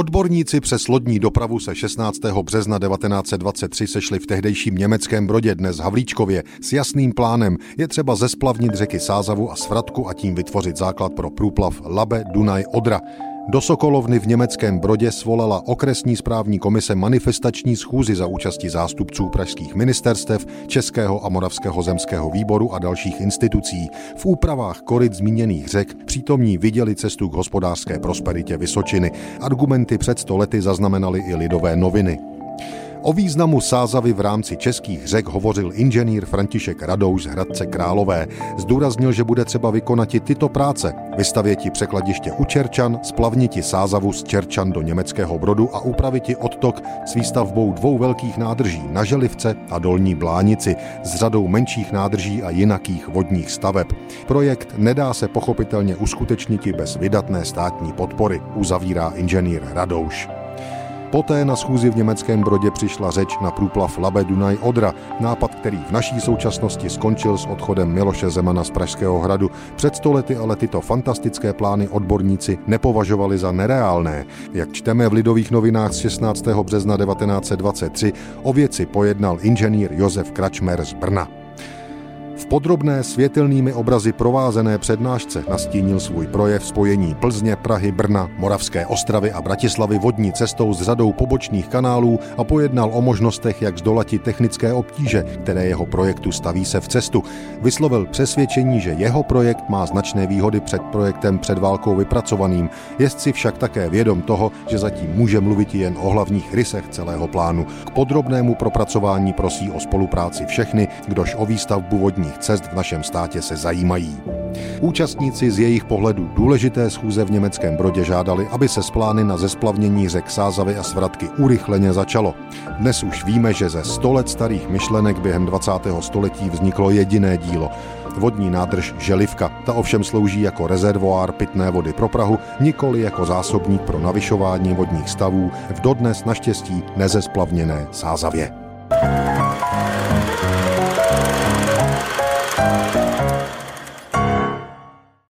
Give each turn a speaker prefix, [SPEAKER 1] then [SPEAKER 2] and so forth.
[SPEAKER 1] Odborníci přes lodní dopravu se 16. března 1923 sešli v tehdejším německém brodě dnes Havlíčkově s jasným plánem. Je třeba zesplavnit řeky Sázavu a Svratku a tím vytvořit základ pro průplav Labe, Dunaj, Odra. Do Sokolovny v německém Brodě svolala okresní správní komise manifestační schůzi za účasti zástupců pražských ministerstev, Českého a Moravského zemského výboru a dalších institucí. V úpravách koryt zmíněných řek přítomní viděli cestu k hospodářské prosperitě Vysočiny. Argumenty před stolety zaznamenaly i lidové noviny. O významu Sázavy v rámci českých řek hovořil inženýr František Radouš z Hradce Králové. Zdůraznil, že bude třeba vykonat i tyto práce. Vystavěti překladiště u Čerčan, splavniti Sázavu z Čerčan do německého brodu a upraviti odtok s výstavbou dvou velkých nádrží na Želivce a Dolní Blánici s řadou menších nádrží a jinakých vodních staveb. Projekt nedá se pochopitelně uskutečnit bez vydatné státní podpory, uzavírá inženýr Radouš. Poté na schůzi v německém Brodě přišla řeč na průplav Labe Dunaj Odra, nápad, který v naší současnosti skončil s odchodem Miloše Zemana z Pražského hradu. Před stolety ale tyto fantastické plány odborníci nepovažovali za nereálné. Jak čteme v Lidových novinách z 16. března 1923, o věci pojednal inženýr Josef Kračmer z Brna. Podrobné světelnými obrazy provázené přednášce nastínil svůj projev spojení Plzně, Prahy, Brna, Moravské Ostravy a Bratislavy vodní cestou s řadou pobočných kanálů a pojednal o možnostech, jak zdolati technické obtíže, které jeho projektu staví se v cestu. Vyslovil přesvědčení, že jeho projekt má značné výhody před projektem před válkou vypracovaným. Je si však také vědom toho, že zatím může mluvit jen o hlavních rysech celého plánu. K podrobnému propracování prosí o spolupráci všechny, kdož o výstavbu vodní vodních cest v našem státě se zajímají. Účastníci z jejich pohledu důležité schůze v německém Brodě žádali, aby se z plány na zesplavnění řek Sázavy a Svratky urychleně začalo. Dnes už víme, že ze 100 let starých myšlenek během 20. století vzniklo jediné dílo. Vodní nádrž Želivka. Ta ovšem slouží jako rezervoár pitné vody pro Prahu, nikoli jako zásobník pro navyšování vodních stavů v dodnes naštěstí nezesplavněné Sázavě. Thank you.